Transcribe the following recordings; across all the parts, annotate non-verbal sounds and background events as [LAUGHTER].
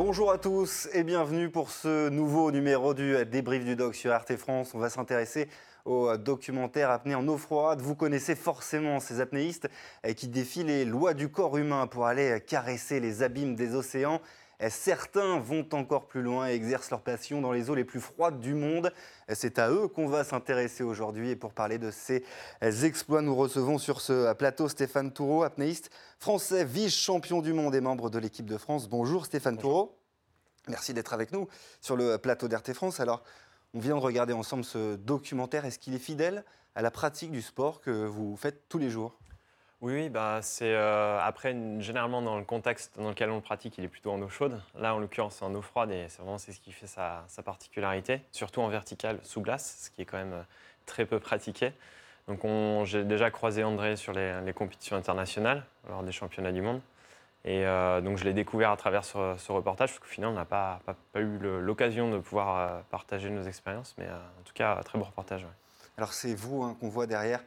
Bonjour à tous et bienvenue pour ce nouveau numéro du débrief du doc sur RT France. On va s'intéresser au documentaire Apnée en eau froide. Vous connaissez forcément ces apnéistes qui défient les lois du corps humain pour aller caresser les abîmes des océans. Certains vont encore plus loin et exercent leur passion dans les eaux les plus froides du monde. C'est à eux qu'on va s'intéresser aujourd'hui. Et pour parler de ces exploits, nous recevons sur ce plateau Stéphane Toureau, apnéiste français, vice-champion du monde et membre de l'équipe de France. Bonjour Stéphane Toureau. Merci d'être avec nous sur le plateau d'RT France. Alors, on vient de regarder ensemble ce documentaire. Est-ce qu'il est fidèle à la pratique du sport que vous faites tous les jours? Oui, oui bah, c'est euh, après généralement dans le contexte dans lequel on le pratique, il est plutôt en eau chaude. Là, en l'occurrence, c'est en eau froide et c'est vraiment ce qui fait sa, particularité, surtout en vertical sous glace, ce qui est quand même euh, très peu pratiqué. Donc, j'ai déjà croisé André sur les, compétitions internationales lors des championnats du monde. Et euh, donc, je l'ai découvert à travers ce, reportage, parce qu'au final, on n'a pas, pas, eu l'occasion de pouvoir partager nos expériences, mais en tout cas, très beau reportage. Alors, c'est vous hein, qu'on voit derrière.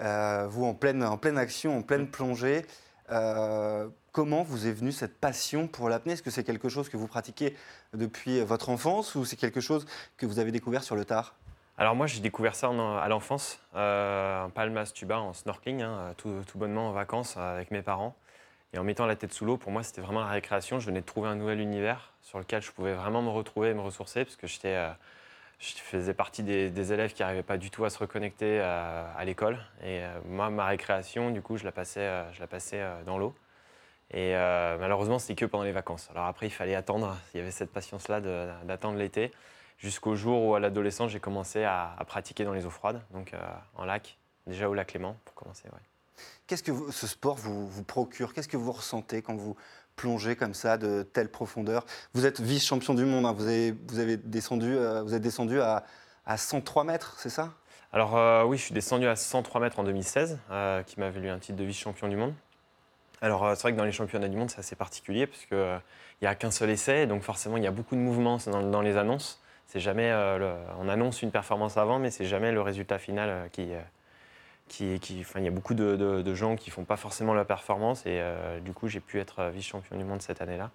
Euh, vous en pleine, en pleine action, en pleine plongée. Euh, comment vous est venue cette passion pour l'apnée? Est-ce que c'est quelque chose que vous pratiquez depuis votre enfance ou c'est quelque chose que vous avez découvert sur le tard? Alors moi j'ai découvert ça à l'enfance, euh, un palmas tuba en snorkeling, hein, tout, tout, bonnement en vacances avec mes parents. Et en mettant la tête sous l'eau, pour moi c'était vraiment la récréation. Je venais de trouver un nouvel univers sur lequel je pouvais vraiment me retrouver et me ressourcer parce que j'étais je faisais partie des, élèves qui n'arrivaient pas du tout à se reconnecter à, l'école. Et euh, moi, ma récréation, du coup, je la passais, euh, je la passais euh, dans l'eau. Et malheureusement, c'était que pendant les vacances. Alors après, il fallait attendre. Il y avait cette patience-là d'attendre l'été, jusqu'au jour où, à l'adolescence, j'ai commencé à, pratiquer dans les eaux froides, donc en lac, déjà au lac Léman, pour commencer. Qu'est-ce que ce sport vous procure? Qu'est-ce que vous ressentez quand vous plonger comme ça de telle profondeur. Vous êtes vice-champion du monde, hein. vous, avez, descendu, euh, vous êtes descendu à, à 103 mètres, c'est ça? Alors euh, oui, je suis descendu à 103 mètres en 2016, euh, qui m'a valu un titre de vice-champion du monde. Alors c'est vrai que dans les championnats du monde, c'est assez particulier, parce qu'il n'y a qu'un seul essai, donc forcément il y a beaucoup de mouvements dans, les annonces. C'est jamais, on annonce une performance avant, mais c'est jamais le résultat final qui, il y a beaucoup de, gens qui font pas forcément la performance et euh, du coup j'ai pu être vice-champion du monde cette année-là.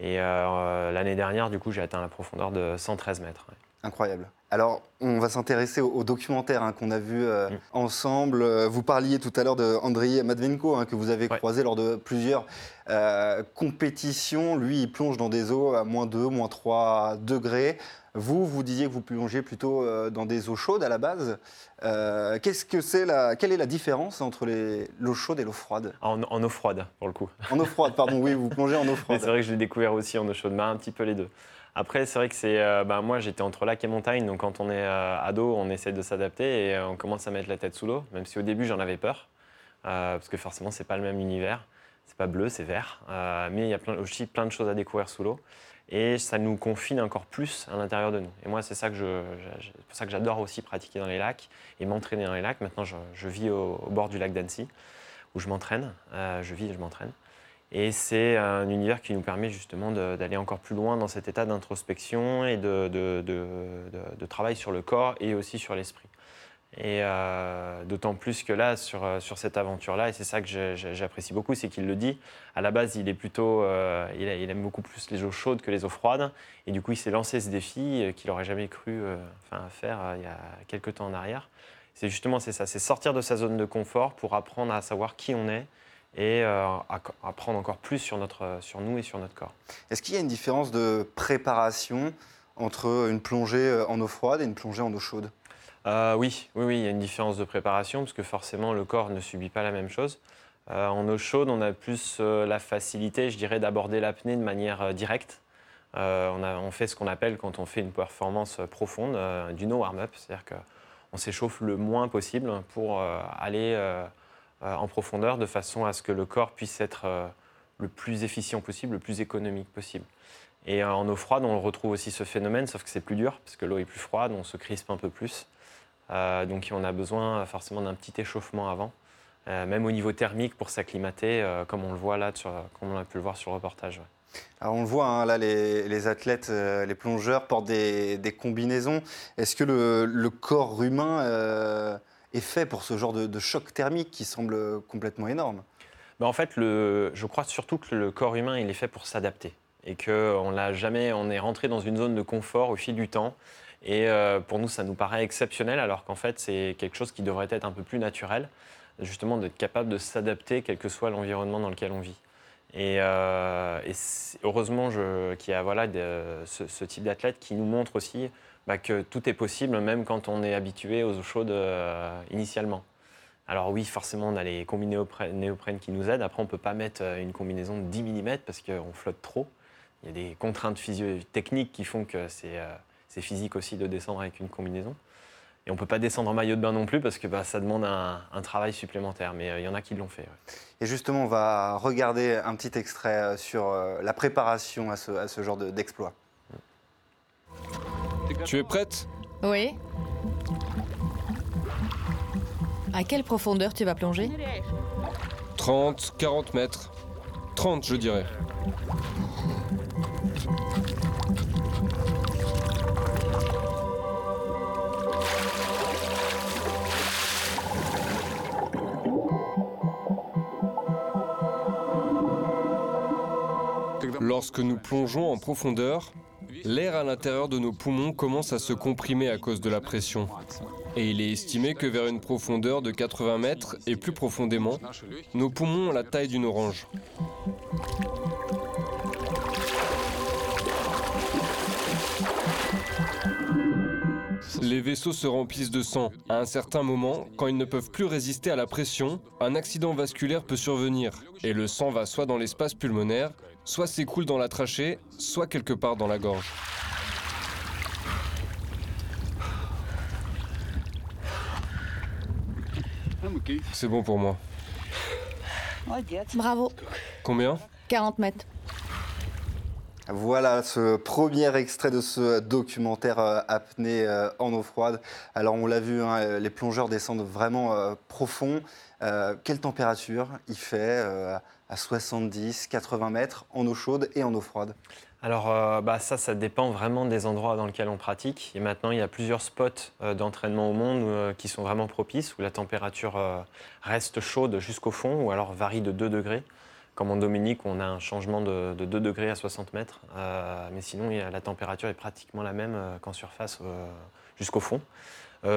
Et euh, l'année dernière, du coup, j'ai atteint la profondeur de 113 mètres. Incroyable. Alors, on va s'intéresser au, documentaire hein, qu'on a vu euh, mm. ensemble. Vous parliez tout à l'heure de Andriy Matvenko, hein, que vous avez croisé lors de plusieurs compétitions. Lui, il plonge dans des eaux à moins 2, moins 3 degrés. Vous, vous disiez que vous plongez plutôt euh, dans des eaux chaudes à la base. Euh, qu'est-ce que c'est la, quelle est la différence entre l'eau chaude et l'eau froide? En, eau froide, pour le coup. En eau froide, pardon, oui, vous plongez en eau [LAUGHS] froide. C'est vrai que je l'ai découvert aussi en eau chaude, mais un petit peu les deux. Après, c'est vrai que c'est. Euh, bah, moi, j'étais entre lac et montagne, donc quand on est ado, on essaie de s'adapter et on commence à mettre la tête sous l'eau, même si au début, j'en avais peur, parce que forcément, c'est pas le même univers. C'est pas bleu, c'est vert, mais il y a aussi plein de choses à découvrir sous l'eau et ça nous confine encore plus à l'intérieur de nous. Et moi, c'est ça que pour ça que j'adore aussi pratiquer dans les lacs et m'entraîner dans les lacs. Maintenant, je, vis au, bord du lac d'Annecy, où je m'entraîne. Euh, je vis et je m'entraîne. Et c'est un univers qui nous permet justement d'aller encore plus loin dans cet état d'introspection et de, travail sur le corps et aussi sur l'esprit. Et euh, d'autant plus que là, sur, euh, sur cette aventure-là, et c'est ça que j'apprécie beaucoup, c'est qu'il le dit. À la base, il est plutôt, euh, il, aime beaucoup plus les eaux chaudes que les eaux froides. Et du coup, il s'est lancé ce défi qu'il n'aurait jamais cru faire il y a quelques temps en arrière. C'est justement c'est ça, c'est sortir de sa zone de confort pour apprendre à savoir qui on est et apprendre encore plus sur, notre, sur nous et sur notre corps. Est-ce qu'il y a une différence de préparation entre une plongée en eau froide et une plongée en eau chaude? Euh, oui, oui, oui, il y a une différence de préparation parce que forcément le corps ne subit pas la même chose. Euh, en eau chaude, on a plus euh, la facilité, je dirais, d'aborder l'apnée de manière directe. On, fait ce qu'on appelle, quand on fait une performance profonde, du no warm-up, c'est-à-dire qu'on s'échauffe le moins possible pour aller en profondeur de façon à ce que le corps puisse être le plus efficient possible, le plus économique possible. Et en eau froide, on retrouve aussi ce phénomène, sauf que c'est plus dur, parce que l'eau est plus froide, on se crispe un peu plus. Euh, donc on a besoin forcément d'un petit échauffement avant, euh, même au niveau thermique pour s'acclimater, euh, comme on le voit là, comme on a pu le voir sur le reportage. Alors on le voit, hein, là, les, athlètes, les plongeurs portent des, combinaisons. Est-ce que le, corps humain est fait pour ce genre de, choc thermique qui semble complètement énorme ben, En fait, je crois surtout que le corps humain il est fait pour s'adapter. et qu'on l'a jamais, on est rentré dans une zone de confort au fil du temps. Et euh, pour nous, ça nous paraît exceptionnel, alors qu'en fait, c'est quelque chose qui devrait être un peu plus naturel, justement d'être capable de s'adapter, quel que soit l'environnement dans lequel on vit. Et, euh, heureusement qu'il y a voilà, ce, type d'athlète qui nous montre aussi bah, que tout est possible, même quand on est habitué aux eaux chaudes euh, initialement. Alors oui, forcément, on a les combinés néoprènes qui nous aident. Après, on ne peut pas mettre une combinaison de 10 mm parce qu'on flotte trop. Il y a des contraintes techniques qui font que c'est c'est physique aussi de descendre avec une combinaison. Et on ne peut pas descendre en maillot de bain non plus parce que bah, ça demande un, travail supplémentaire. Mais euh, il y en a qui l'ont fait. Et justement, on va regarder un petit extrait euh, sur euh, la préparation à ce, genre d'exploit. Tu es prête Oui. À quelle profondeur tu vas plonger 30, 40 mètres. 30, je dirais. Lorsque nous plongeons en profondeur, l'air à l'intérieur de nos poumons commence à se comprimer à cause de la pression. Et il est estimé que vers une profondeur de 80 mètres et plus profondément, nos poumons ont la taille d'une orange. Les vaisseaux se remplissent de sang. À un certain moment, quand ils ne peuvent plus résister à la pression, un accident vasculaire peut survenir et le sang va soit dans l'espace pulmonaire, soit s'écoule dans la trachée, soit quelque part dans la gorge. C'est bon pour moi. Bravo. Combien? 40 mètres. Voilà ce premier extrait de ce documentaire euh, apnée euh, en eau froide. Alors on l'a vu, hein, les plongeurs descendent vraiment euh, profond. quelle température il fait à 70, 80 mètres en eau chaude et en eau froide? Alors bah ça, ça dépend vraiment des endroits dans lesquels on pratique. Et maintenant, il y a plusieurs spots d'entraînement au monde qui sont vraiment propices, où la température reste chaude jusqu'au fond, ou alors varie de 2 degrés. Comme en Dominique, on a un changement de, 2 degrés à 60 mètres. Euh, mais sinon, la température est pratiquement la même euh, qu'en surface euh, jusqu'au fond.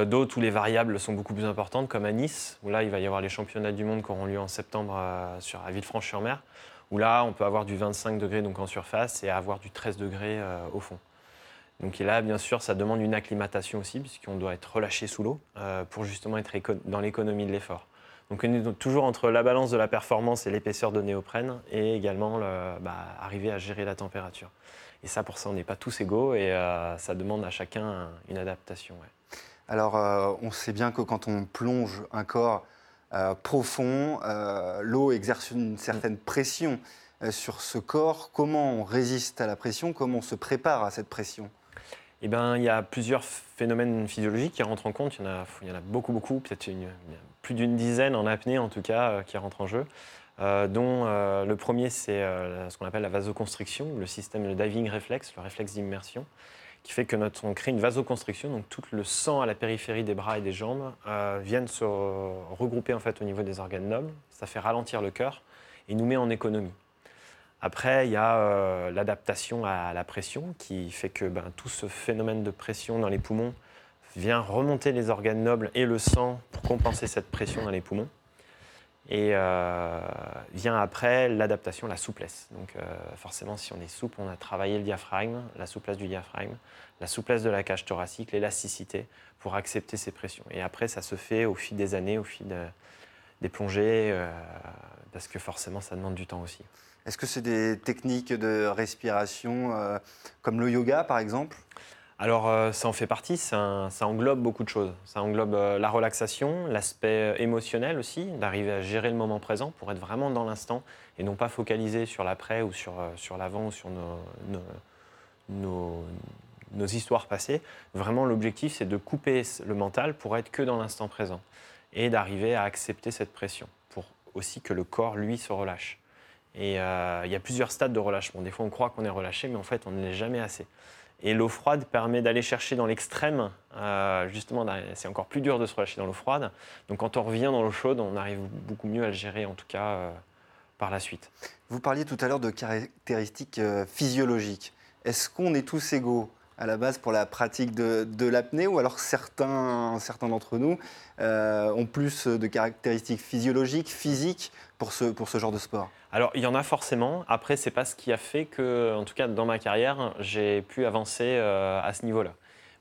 D'autres où les variables sont beaucoup plus importantes, comme à Nice, où là, il va y avoir les championnats du monde qui auront lieu en septembre sur, à Villefranche-sur-Mer, où là, on peut avoir du 25 degrés donc en surface et avoir du 13 degrés au fond. Donc là, bien sûr, ça demande une acclimatation aussi, puisqu'on doit être relâché sous l'eau pour justement être dans l'économie de l'effort. Donc on est toujours entre la balance de la performance et l'épaisseur de néoprène et également bah, arriver à gérer la température. Et ça, pour ça, on n'est pas tous égaux et euh, ça demande à chacun une adaptation. Alors, euh, on sait bien que quand on plonge un corps euh, profond, l'eau exerce une certaine pression sur ce corps. Comment on résiste à la pression? Comment on se prépare à cette pression? Eh ben, il y a plusieurs phénomènes physiologiques qui rentrent en compte. Il y en a, il y en a beaucoup, beaucoup, peut-être plus d'une dizaine en apnée en tout cas, euh, qui rentrent en jeu. Euh, dont euh, le premier, c'est ce qu'on appelle la vasoconstriction, le système de diving reflex, le réflexe d'immersion, qui fait que notre, on crée une vasoconstriction, donc tout le sang à la périphérie des bras et des jambes viennent se regrouper en fait au niveau des organes nobles. Ça fait ralentir le cœur et nous met en économie. Après, il y a l'adaptation à la pression qui fait que ben, tout ce phénomène de pression dans les poumons vient remonter les organes nobles et le sang pour compenser cette pression dans les poumons. Et euh, vient après l'adaptation, la souplesse. Donc euh, forcément, si on est souple, on a travaillé le diaphragme, la souplesse du diaphragme, la souplesse de la cage thoracique, l'élasticité pour accepter ces pressions. Et après, ça se fait au fil des années, au fil des plongées, parce que forcément, ça demande du temps aussi. Est-ce que c'est des techniques de respiration euh, comme le yoga, par exemple? Alors, euh, ça en fait partie, ça, englobe beaucoup de choses. Ça englobe euh, la relaxation, l'aspect émotionnel aussi, d'arriver à gérer le moment présent pour être vraiment dans l'instant et non pas focaliser sur l'après ou sur, sur l'avant ou sur nos, nos, histoires passées. Vraiment, l'objectif, c'est de couper le mental pour être que dans l'instant présent et d'arriver à accepter cette pression pour aussi que le corps, lui, se relâche. Et euh, il y a plusieurs stades de relâchement. Des fois, on croit qu'on est relâché, mais en fait, on ne l'est jamais assez. Et l'eau froide permet d'aller chercher dans l'extrême. Euh, justement, c'est encore plus dur de se relâcher dans l'eau froide. Donc, quand on revient dans l'eau chaude, on arrive beaucoup mieux à le gérer, en tout cas, par la suite. Vous parliez tout à l'heure de caractéristiques euh, physiologiques. Est-ce qu'on est tous égaux à la base pour la pratique de, l'apnée ou alors certains, certains d'entre nous euh, ont plus de caractéristiques physiologiques, physiques pour ce, genre de sport? Alors, il y en a forcément. Après, c'est pas ce qui a fait que, en tout cas dans ma carrière, j'ai pu avancer euh, à ce niveau-là.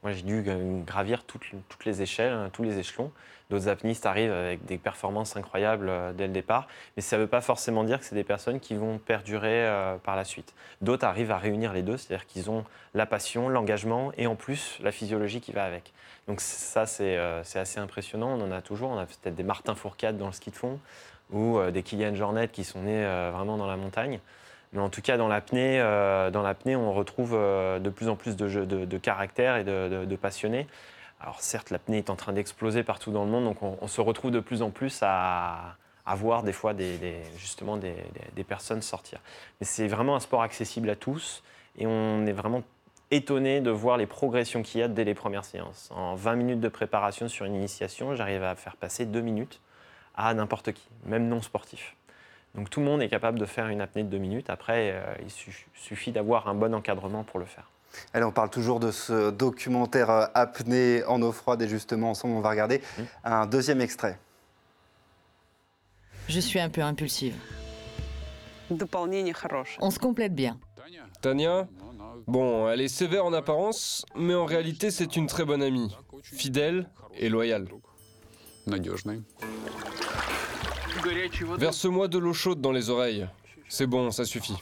Moi, j'ai dû euh, gravir toutes, les échelles, hein, tous les échelons. D'autres apnistes arrivent avec des performances incroyables euh, dès le départ, mais ça ne veut pas forcément dire que c'est des personnes qui vont perdurer par la suite. D'autres arrivent à réunir les deux, c'est-à-dire qu'ils ont la passion, l'engagement et en plus la physiologie qui va avec. Donc ça, c'est assez impressionnant. On en a toujours. On a peut-être des Martin Fourcade dans le ski de fond ou euh, des Kylian Jornet qui sont nés euh, vraiment dans la montagne. Mais en tout cas, dans l'apnée, euh, dans l'apnée, on retrouve de plus en plus de, jeux- de, de caractères et de, passionnés. Alors certes, l'apnée est en train d'exploser partout dans le monde, donc on, se retrouve de plus en plus à, voir des fois des, justement des, des- des personnes sortir. Mais c'est vraiment un sport accessible à tous et on est vraiment étonné de voir les progressions qu'il y a dès les premières séances. En 20 minutes de préparation sur une initiation, j'arrive à faire passer 2 minutes à n'importe qui, même non sportif. Donc tout le monde est capable de faire une apnée de deux minutes. Après, euh, il suffit d'avoir un bon encadrement pour le faire. Allez, on parle toujours de ce documentaire euh, Apnée en eau froide et justement ensemble on va regarder un deuxième extrait. Je suis un peu impulsive. On se complète bien. Tania, bon, elle est sévère en apparence, mais en réalité c'est une très bonne amie, fidèle et loyale. Verse-moi de l'eau chaude dans les oreilles. C'est bon, ça suffit.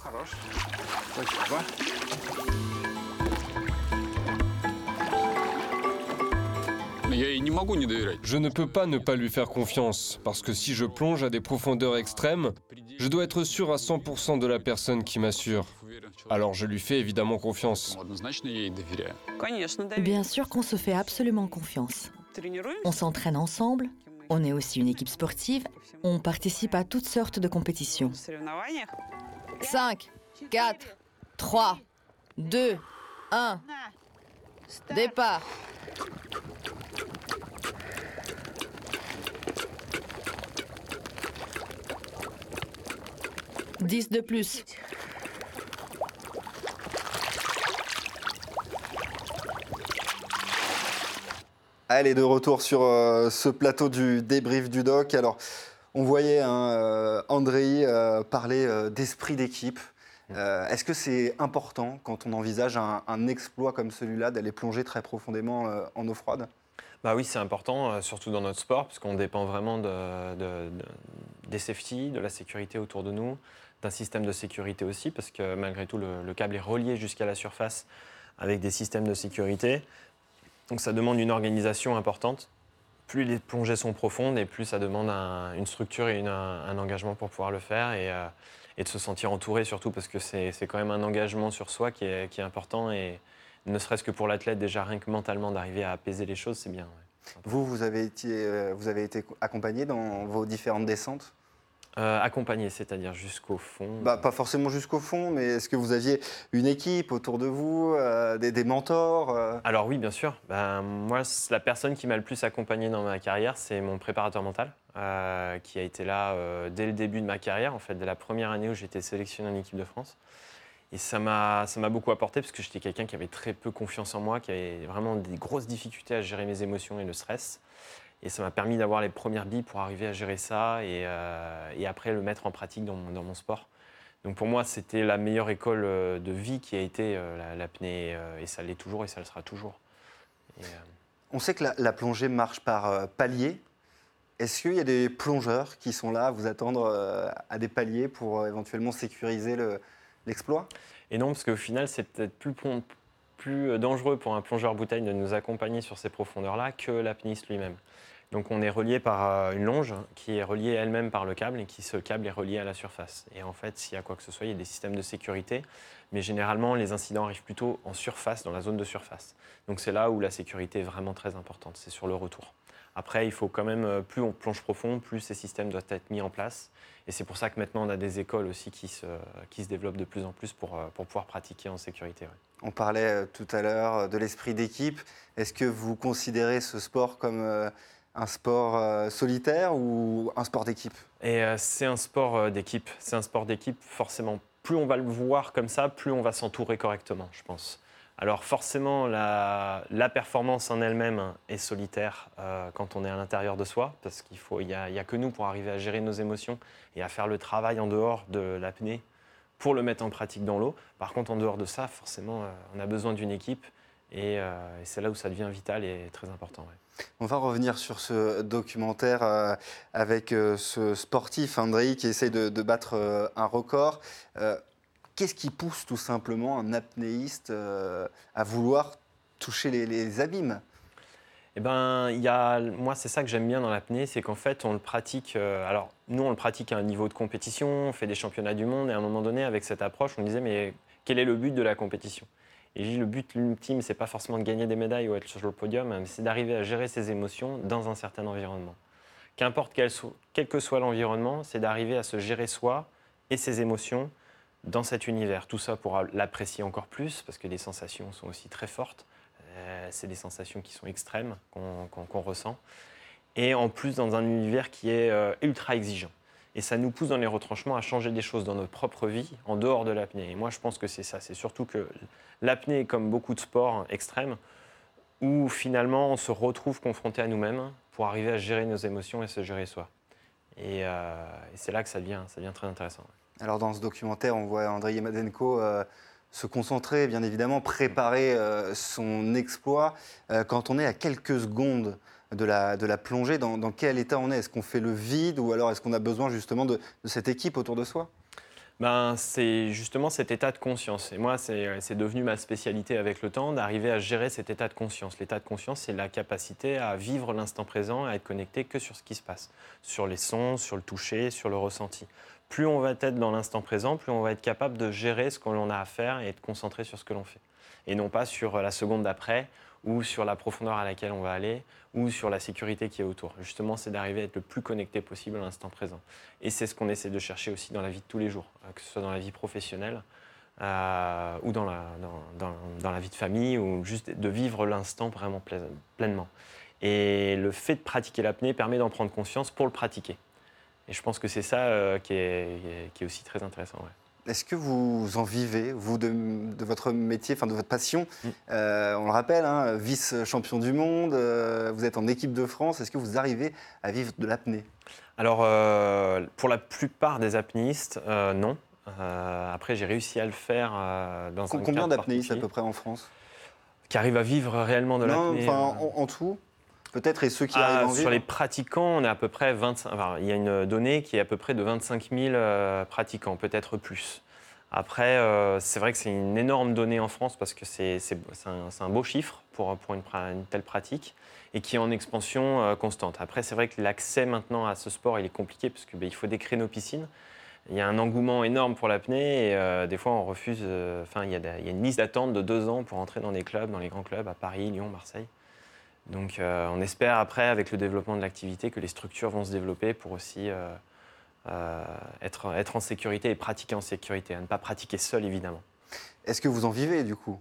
Je ne peux pas ne pas lui faire confiance, parce que si je plonge à des profondeurs extrêmes, je dois être sûr à 100% de la personne qui m'assure. Alors je lui fais évidemment confiance. Bien sûr qu'on se fait absolument confiance. On s'entraîne ensemble, on est aussi une équipe sportive. On participe à toutes sortes de compétitions. 5, 4, 3, 2, 1. Départ. Dix de plus. Allez, de retour sur euh, ce plateau du débrief du doc. Alors, on voyait hein, euh, Andrei euh, parler euh, d'esprit d'équipe. Euh, Est-ce que c'est important quand on envisage un, un exploit comme celui-là d'aller plonger très profondément en eau froide? Bah oui, c'est important, surtout dans notre sport, puisqu'on dépend vraiment de, de- de- des safety, de la sécurité autour de nous, d'un système de sécurité aussi, parce que malgré tout, le, le câble est relié jusqu'à la surface avec des systèmes de sécurité. Donc ça demande une organisation importante. Plus les plongées sont profondes et plus ça demande un- une structure et un, engagement pour pouvoir le faire et, euh, et de se sentir entouré surtout parce que c'est quand même un engagement sur soi qui est, important et ne serait-ce que pour l'athlète déjà rien que mentalement d'arriver à apaiser les choses, c'est bien. Vous, vous avez été, euh, vous avez été accompagné dans vos différentes descentes? Euh, accompagné, c'est-à-dire jusqu'au fond. bah, Pas forcément jusqu'au fond, mais est-ce que vous aviez une équipe autour de vous, euh, des, des mentors euh? Alors oui, bien sûr. Ben, moi, la personne qui m'a le plus accompagné dans ma carrière, c'est mon préparateur mental, euh, qui a été là euh, dès le début de ma carrière, en fait, dès la première année où j'étais sélectionné en équipe de France. Et ça m'a beaucoup apporté parce que j'étais quelqu'un qui avait très peu confiance en moi, qui avait vraiment des grosses difficultés à gérer mes émotions et le stress. Et ça m'a permis d'avoir les premières billes pour arriver à gérer ça et, euh, et après le mettre en pratique dans mon, dans mon sport. Donc pour moi, c'était la meilleure école euh, de vie qui a été euh, la- l'apnée. euh, et ça l'est toujours et ça le sera toujours. Et, euh, On sait que la, la plongée marche par paliers. Est-ce qu'il y a des plongeurs qui sont là à vous attendre à des paliers pour éventuellement sécuriser le- l'exploit? Et non, parce qu'au final, c'est peut-être plus, plus dangereux pour un plongeur bouteille de nous accompagner sur ces profondeurs-là que l'apnéiste lui-même. Donc on est relié par euh, une longe qui est reliée elle-même par le câble et qui ce câble est relié à la surface. Et en fait, s'il y a quoi que ce soit, il y a des systèmes de sécurité, mais généralement les incidents arrivent plutôt en surface, dans la zone de surface. Donc c'est là où la sécurité est vraiment très importante, c'est sur le retour. Après, il faut quand même, euh, plus on plonge profond, plus ces systèmes doivent être mis en place. Et c'est pour ça que maintenant on a des écoles aussi qui se, qui se développent de plus en plus pour, euh, pour pouvoir pratiquer en sécurité. ouais. On parlait euh, tout à l'heure de l'esprit d'équipe. Est-ce que vous considérez ce sport comme un sport solitaire ou un sport d'équipe? Et c'est un sport d'équipe. C'est un sport d'équipe, forcément. Plus on va le voir comme ça, plus on va s'entourer correctement, je pense. Alors forcément, la, performance en elle-même est solitaire euh, quand on est à l'intérieur de soi, parce qu'il n'y a, y a que nous pour arriver à gérer nos émotions et à faire le travail en dehors de l'apnée pour le mettre en pratique dans l'eau. Par contre, en dehors de ça, forcément, euh, on a besoin d'une équipe et, euh, et c'est là où ça devient vital et très important. On va revenir sur ce documentaire avec ce sportif, Andrei, qui essaye de, battre un record. Qu'est-ce qui pousse tout simplement un apnéiste euh, à vouloir toucher les, abîmes? Eh ben, moi, c'est ça que j'aime bien dans l'apnée, c'est qu'en fait, on le pratique. euh, alors, nous, on le pratique à un niveau de compétition, on fait des championnats du monde, et à un moment donné, avec cette approche, on disait, mais quel est le but de la compétition? Et j'ai dit, le but ultime, c'est pas forcément de gagner des médailles ou être sur le podium, mais c'est d'arriver à gérer ses émotions dans un certain environnement. Qu'importe quel, quel que soit l'environnement, c'est d'arriver à se gérer soi et ses émotions dans cet univers. Tout ça pour l'apprécier encore plus, parce que les sensations sont aussi très fortes. Euh, c'est des sensations qui sont extrêmes, qu'on ressent. Et en plus, dans un univers qui est euh, ultra exigeant. Et ça nous pousse dans les retranchements à changer des choses dans notre propre vie, en dehors de l'apnée. Et moi, je pense que c'est ça. C'est surtout que l'apnée comme beaucoup de sports extrêmes, où finalement, on se retrouve confronté à nous-mêmes pour arriver à gérer nos émotions et se gérer soi. Et, euh, c'est là que ça devient, ça devient très intéressant. Alors dans ce documentaire, on voit Andrei Yemadenko euh, se concentrer, bien évidemment, préparer euh, son exploit. Euh, quand on est à quelques secondes de la, de la plongée, dans, quel état on est? Est-ce qu'on fait le vide ou alors est-ce qu'on a besoin justement de, cette équipe autour de soi? Ben, c'est justement cet état de conscience. Et moi, c'est devenu ma spécialité avec le temps, d'arriver à gérer cet état de conscience. L'état de conscience, c'est la capacité à vivre l'instant présent, à être connecté que sur ce qui se passe, sur les sons, sur le toucher, sur le ressenti. Plus on va être dans l'instant présent, plus on va être capable de gérer ce que l'on a à faire et être concentré sur ce que l'on fait. Et non pas sur la seconde d'après, ou sur la profondeur à laquelle on va aller, ou sur la sécurité qui est autour. Justement, c'est d'arriver à être le plus connecté possible à l'instant présent. Et c'est ce qu'on essaie de chercher aussi dans la vie de tous les jours, euh, que ce soit dans la vie professionnelle euh, ou dans la, dans, dans- dans la vie de famille, ou juste de vivre l'instant vraiment pleinement. Et le fait de pratiquer l'apnée permet d'en prendre conscience pour le pratiquer. Et je pense que c'est ça euh, qui, est, qui est aussi très intéressant. ouais. Est-ce que vous en vivez, vous, de, de votre métier, enfin de votre passion Mm. Euh, On le rappelle, hein, vice-champion du monde, euh, vous êtes en équipe de France. Est-ce que vous arrivez à vivre de l'apnée? Alors, pour la plupart des apnéistes, non. Après, j'ai réussi à le faire dans un Combien d'apnéistes à peu près en France? Qui arrivent à vivre réellement de l'apnée enfin en, en tout Peut-être, et ceux qui Ah, arrivent en sur les pratiquants, on est à peu près 25. enfin, il y a une donnée qui est à peu près de 25 000 euh, pratiquants, peut-être plus. Après, euh, c'est vrai que c'est une énorme donnée en France parce que c'est un, un beau chiffre pour, pour une, telle pratique et qui est en expansion euh, constante. Après, c'est vrai que l'accès maintenant à ce sport, il est compliqué parce qu'il faut des créneaux piscines. Il y a un engouement énorme pour l'apnée et euh, des fois on refuse. Enfin, il, a il y a une liste d'attente de deux ans pour entrer dans des clubs, dans les grands clubs à Paris, Lyon, Marseille. Donc euh, on espère après, avec le développement de l'activité, que les structures vont se développer pour aussi euh, euh, être, être en sécurité et pratiquer en sécurité, à ne pas pratiquer seul évidemment. Est-ce que vous en vivez du coup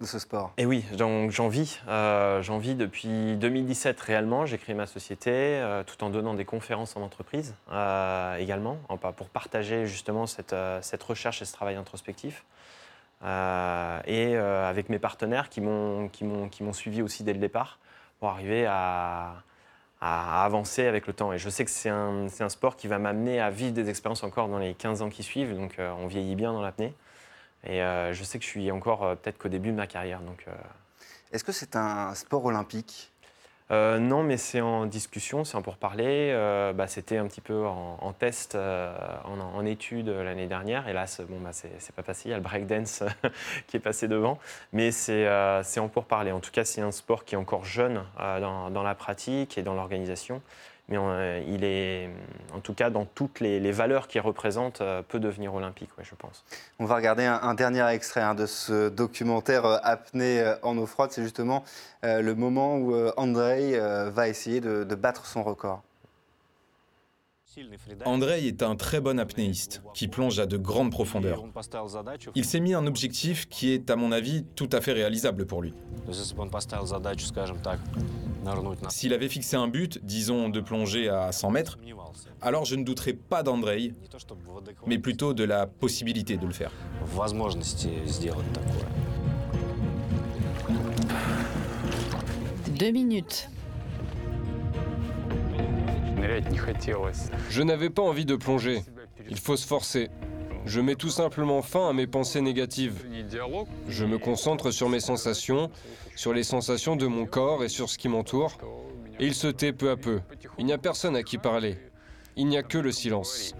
de ce sport? Et oui, j'en j'en vis. J'en vis depuis 2017 réellement. J'ai créé ma société tout en donnant des conférences en entreprise également, en- pour partager justement cette, cette recherche et ce travail introspectif. Et avec mes partenaires qui m'ont qui m'ont- qui m'ont suivi aussi dès le départ pour arriver à, avancer avec le temps. Et je sais que c'est un, un sport qui va m'amener à vivre des expériences encore dans les 15 ans qui suivent. Donc euh, on vieillit bien dans l'apnée. Et euh, je sais que je suis encore euh, peut-être qu'au début de ma carrière. Donc, Est-ce que c'est un sport olympique? Euh, non, mais c'est en discussion, c'est en pourparler. Euh, bah, C'était un petit peu en, test, euh, en, étude l'année dernière. Hélas, bon, bah, c'est pas passé. Il y a le breakdance [LAUGHS] qui est passé devant. Mais c'est en pourparler. En tout cas, c'est un sport qui est encore jeune dans la pratique et dans l'organisation. Mais euh, il est, en tout cas, dans toutes les, valeurs qu'il représente, euh, peut devenir olympique, ouais, je pense. On va regarder un, dernier extrait hein, de ce documentaire euh, Apnée euh, en eau froide. C'est justement le moment où euh, Andrei va essayer de battre son record. Andrei est un très bon apnéiste qui plonge à de grandes profondeurs. Il s'est mis un objectif qui est, à mon avis, tout à fait réalisable pour lui. S'il avait fixé un but, disons de plonger à 100 mètres, alors je ne douterais pas d'Andrei, mais plutôt de la possibilité de le faire. Deux minutes. Je n'avais pas envie de plonger. Il faut se forcer. Je mets tout simplement fin à mes pensées négatives. Je me concentre sur mes sensations, sur les sensations de mon corps et sur ce qui m'entoure. Et il se tait peu à peu. Il n'y a personne à qui parler. Il n'y a que le silence.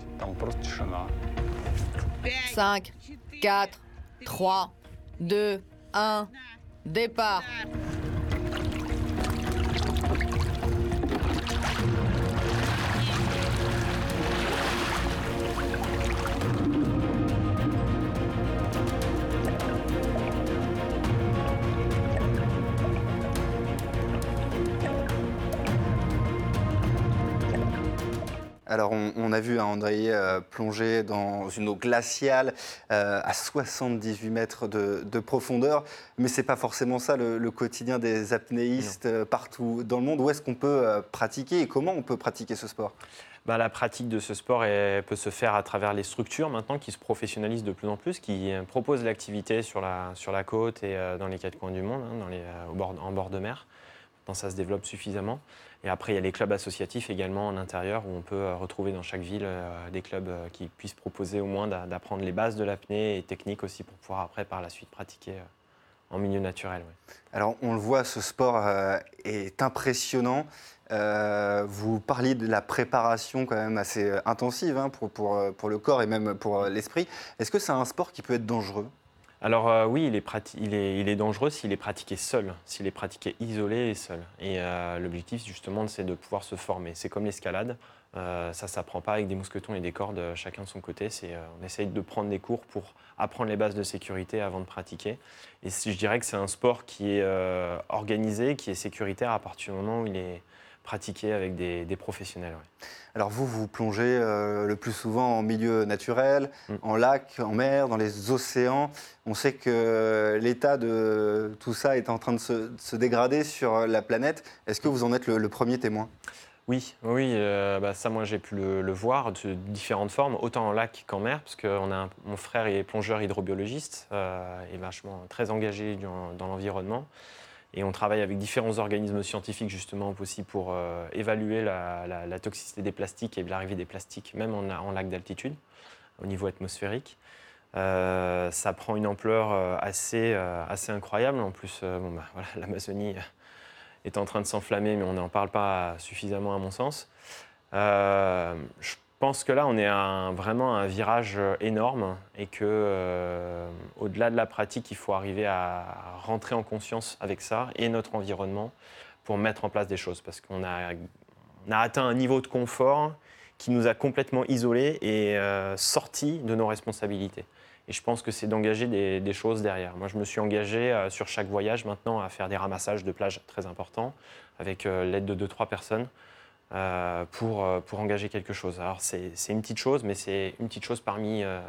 5, 4, 3, 2, 1, départ. Alors, on, on a vu hein, André euh, plonger dans une eau glaciale euh, à 78 mètres de, de profondeur, mais c'est pas forcément ça le, le quotidien des apnéistes euh, partout dans le monde. Où est-ce qu'on peut pratiquer et comment on peut pratiquer ce sport? Bah, la pratique de ce sport elle peut se faire à travers les structures maintenant qui se professionnalisent de plus en plus, qui proposent l'activité sur la, sur la côte et dans les quatre coins du monde, hein, dans les, au bord, en bord de mer. Maintenant, ça se développe suffisamment. Et après, il y a les clubs associatifs également en intérieur où on peut euh, retrouver dans chaque ville euh, des clubs euh, qui puissent proposer au moins d'a- d'apprendre les bases de l'apnée et techniques aussi pour pouvoir après, par la suite, pratiquer en milieu naturel. Alors, on le voit, ce sport est impressionnant. Vous parliez de la préparation quand même assez intensive hein, pour, le corps et même pour l'esprit. Est-ce que c'est un sport qui peut être dangereux? Alors euh, oui, il est, dangereux s'il est pratiqué seul, s'il est pratiqué isolé et seul. Et euh, l'objectif justement, c'est de pouvoir se former. C'est comme l'escalade, euh, ça ne s'apprend pas avec des mousquetons et des cordes, euh, chacun de son côté. On essaye de prendre des cours pour apprendre les bases de sécurité avant de pratiquer. Et je dirais que c'est un sport qui est organisé, qui est sécuritaire à partir du moment où il est pratiqué avec des, des professionnels. ouais. Alors vous, vous plongez euh, le plus souvent en milieu naturel, Mm. en lac, en mer, dans les océans. On sait que l'état de tout ça est en train de se, de se dégrader sur la planète. Est-ce que vous en êtes le, le premier témoin? Oui, oui, euh, bah, ça moi j'ai pu le, le voir de différentes formes, autant en lac qu'en mer, parce que on a mon frère est plongeur hydrobiologiste, euh, est vachement très engagé dans, dans l'environnement, et on travaille avec différents organismes scientifiques justement aussi pour euh, évaluer la, toxicité des plastiques et l'arrivée des plastiques, même en, lac d'altitude, au niveau atmosphérique. Euh, ça prend une ampleur euh, assez, incroyable. En plus, bah, [LAUGHS] l'Amazonie est en train de s'enflammer, mais on n'en parle pas suffisamment à mon sens. Pense que là, on est vraiment à un virage euh, énorme et que, euh, au-delà de la pratique, il faut arriver à rentrer en conscience avec ça et notre environnement pour mettre en place des choses, parce qu'on a, atteint un niveau de confort qui nous a complètement isolés et euh, sortis de nos responsabilités. Et je pense que c'est d'engager des, choses derrière. Moi, je me suis engagé sur chaque voyage maintenant à faire des ramassages de plage très importants avec l'aide de deux, trois personnes euh, pour, euh, pour engager quelque chose. Alors, c'est une petite chose, mais c'est une petite chose parmi euh,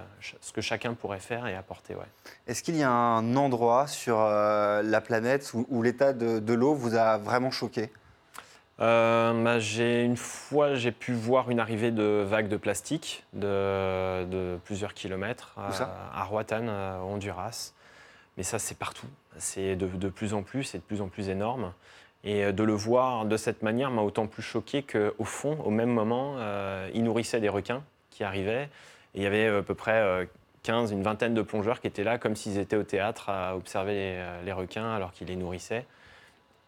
ce que chacun pourrait faire et apporter. Ouais. Est-ce qu'il y a un endroit sur euh, la planète où, où l'état de, de l'eau vous a vraiment choqué? Bah, j'ai une fois j'ai pu voir une arrivée de vagues de plastique de, de plusieurs kilomètres à, à Roatan, au Honduras. Mais ça c'est partout. C'est de, de plus en plus, c'est de plus en plus énorme. Et euh, de le voir de cette manière m'a autant plus choqué qu'au fond, au même moment, euh, ils nourrissaient des requins qui arrivaient. Et il y avait à peu près euh, 15, une vingtaine de plongeurs qui étaient là comme s'ils étaient au théâtre à observer les, euh, requins alors qu'ils les nourrissaient.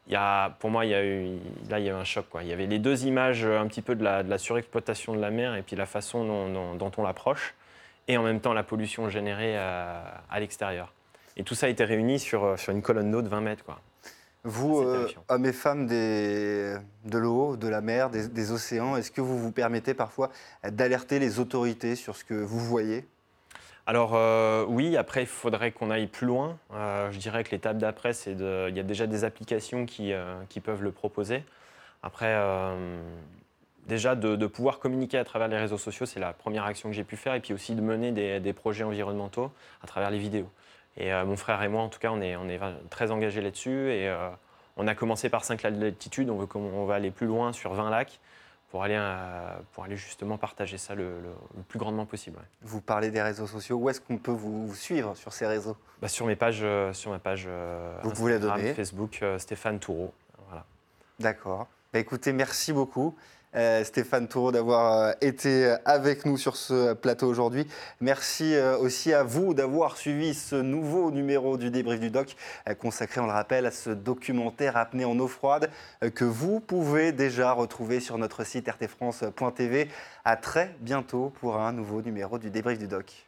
Il y a, pour moi, il y a eu, là, il y a eu un choc. Il y avait les deux images euh, un petit peu de la, surexploitation de la mer et puis la façon dont, on l'approche, et en même temps la pollution générée à, l'extérieur. Et tout ça a été réuni sur, euh, sur une colonne d'eau de 20 mètres. Quoi. Vous, euh, hommes et femmes des, de l'eau, de la mer, des, des océans, est-ce que vous vous permettez parfois d'alerter les autorités sur ce que vous voyez? Alors euh, oui, après, il faudrait qu'on aille plus loin. Euh, je dirais que l'étape d'après, c'est de... Il y a déjà des applications qui, euh, qui peuvent le proposer. Après, déjà de, de pouvoir communiquer à travers les réseaux sociaux, c'est la première action que j'ai pu faire, et puis aussi de mener des, des projets environnementaux à travers les vidéos. Et euh, mon frère et moi, en tout cas, on est, on est vra- très engagés là-dessus, et euh, on a commencé par 5 lacs d'altitude, on, veut on va aller plus loin sur 20 lacs pour aller, euh, pour aller justement partager ça le, le- le plus grandement possible. ouais. Vous parlez des réseaux sociaux. Où est-ce qu'on peut vous, vous suivre sur ces réseaux? Bah, sur mes pages, euh, sur ma page euh, Vous pouvez la Instagram, donner. Facebook, euh, Stéphane Toureau. Voilà. D'accord. Bah, écoutez, merci beaucoup. Euh, Stéphane Toureau d'avoir euh, été avec nous sur ce plateau aujourd'hui. Merci euh, aussi à vous d'avoir suivi ce nouveau numéro du débrief du doc euh, consacré, on le rappelle, à ce documentaire apnée en eau froide euh, que vous pouvez déjà retrouver sur notre site rtfrance.tv. À très bientôt pour un nouveau numéro du débrief du doc.